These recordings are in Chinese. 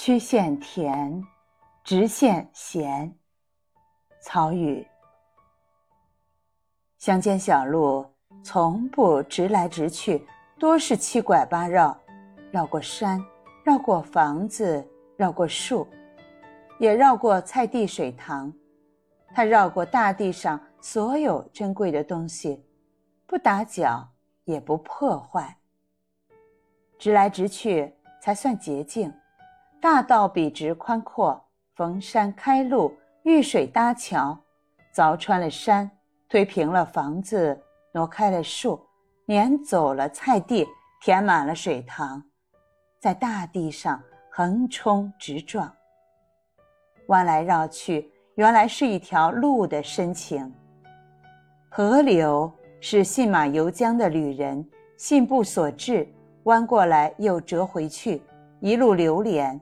曲线甜，直线咸。曹禺。乡间小路从不直来直去，多是七拐八绕，绕过山，绕过房子，绕过树，也绕过菜地水塘。它绕过大地上所有珍贵的东西，不打搅，也不破坏。直来直去才算捷径。大道笔直宽阔，逢山开路，遇水搭桥，凿穿了山，推平了房子，挪开了树，撵走了菜地，填满了水塘，在大地上横冲直撞，弯来绕去，原来是一条路的深情。河流是信马由缰的旅人，信步所至，弯过来又折回去，一路流连。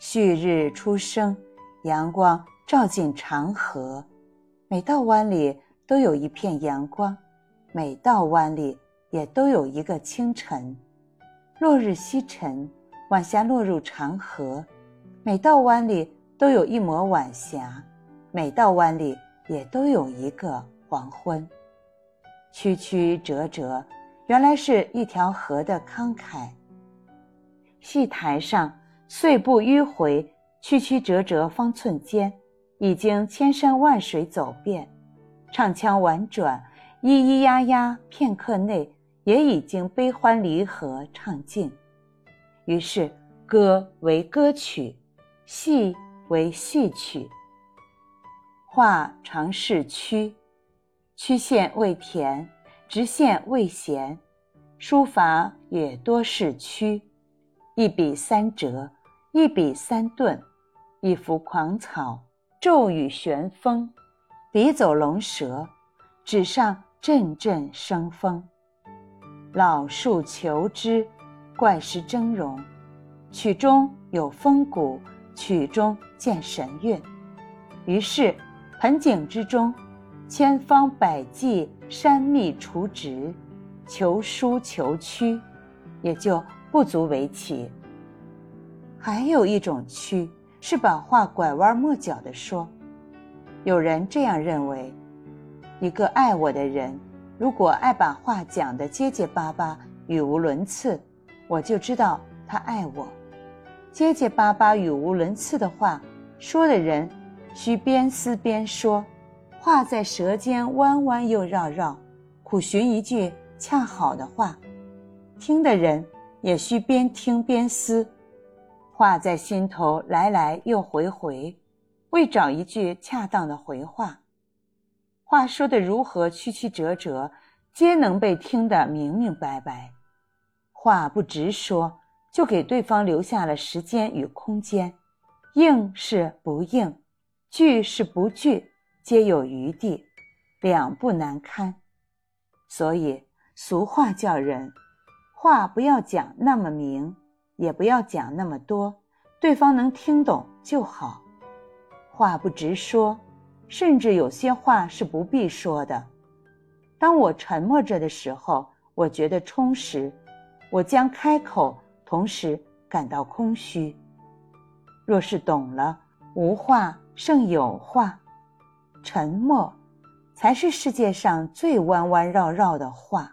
旭日初升，阳光照进长河，每道湾里都有一片阳光，每道湾里也都有一个清晨。落日西沉，晚霞落入长河，每道湾里都有一抹晚霞，每道湾里也都有一个黄昏。曲曲折折，原来是一条河的慷慨。戏台上。碎步迂回，曲曲折折方寸间，已经千山万水走遍；唱腔婉转，咿咿呀呀，片刻内也已经悲欢离合唱尽。于是，歌为歌曲，戏为戏曲。画常是曲，曲线未甜，直线未咸，书法也多是曲，一笔三折。一笔三顿，一幅狂草，骤雨旋风，笔走龙蛇，纸上阵阵生风。老树求枝，怪石峥嵘，曲中有风骨，曲中见神韵。于是，盆景之中，千方百计删密除直，求疏求曲，也就不足为奇。还有一种曲，是把话拐弯抹角地说。有人这样认为：一个爱我的人，如果爱把话讲得结结巴巴、语无伦次，我就知道他爱我。结结巴巴、语无伦次的话，说的人需边思边说，话在舌尖弯弯又绕绕，苦寻一句恰好的话；听的人也需边听边思。话在心头来来又回回，为找一句恰当的回话。话说的如何曲曲折折，皆能被听得明明白白。话不直说，就给对方留下了时间与空间。应是不应，拒是不拒，皆有余地，两不难堪。所以俗话叫人，话不要讲那么明。也不要讲那么多，对方能听懂就好。话不直说，甚至有些话是不必说的。当我沉默着的时候，我觉得充实；我将开口，同时感到空虚。若是懂了，无话胜有话，沉默才是世界上最弯弯绕绕的话。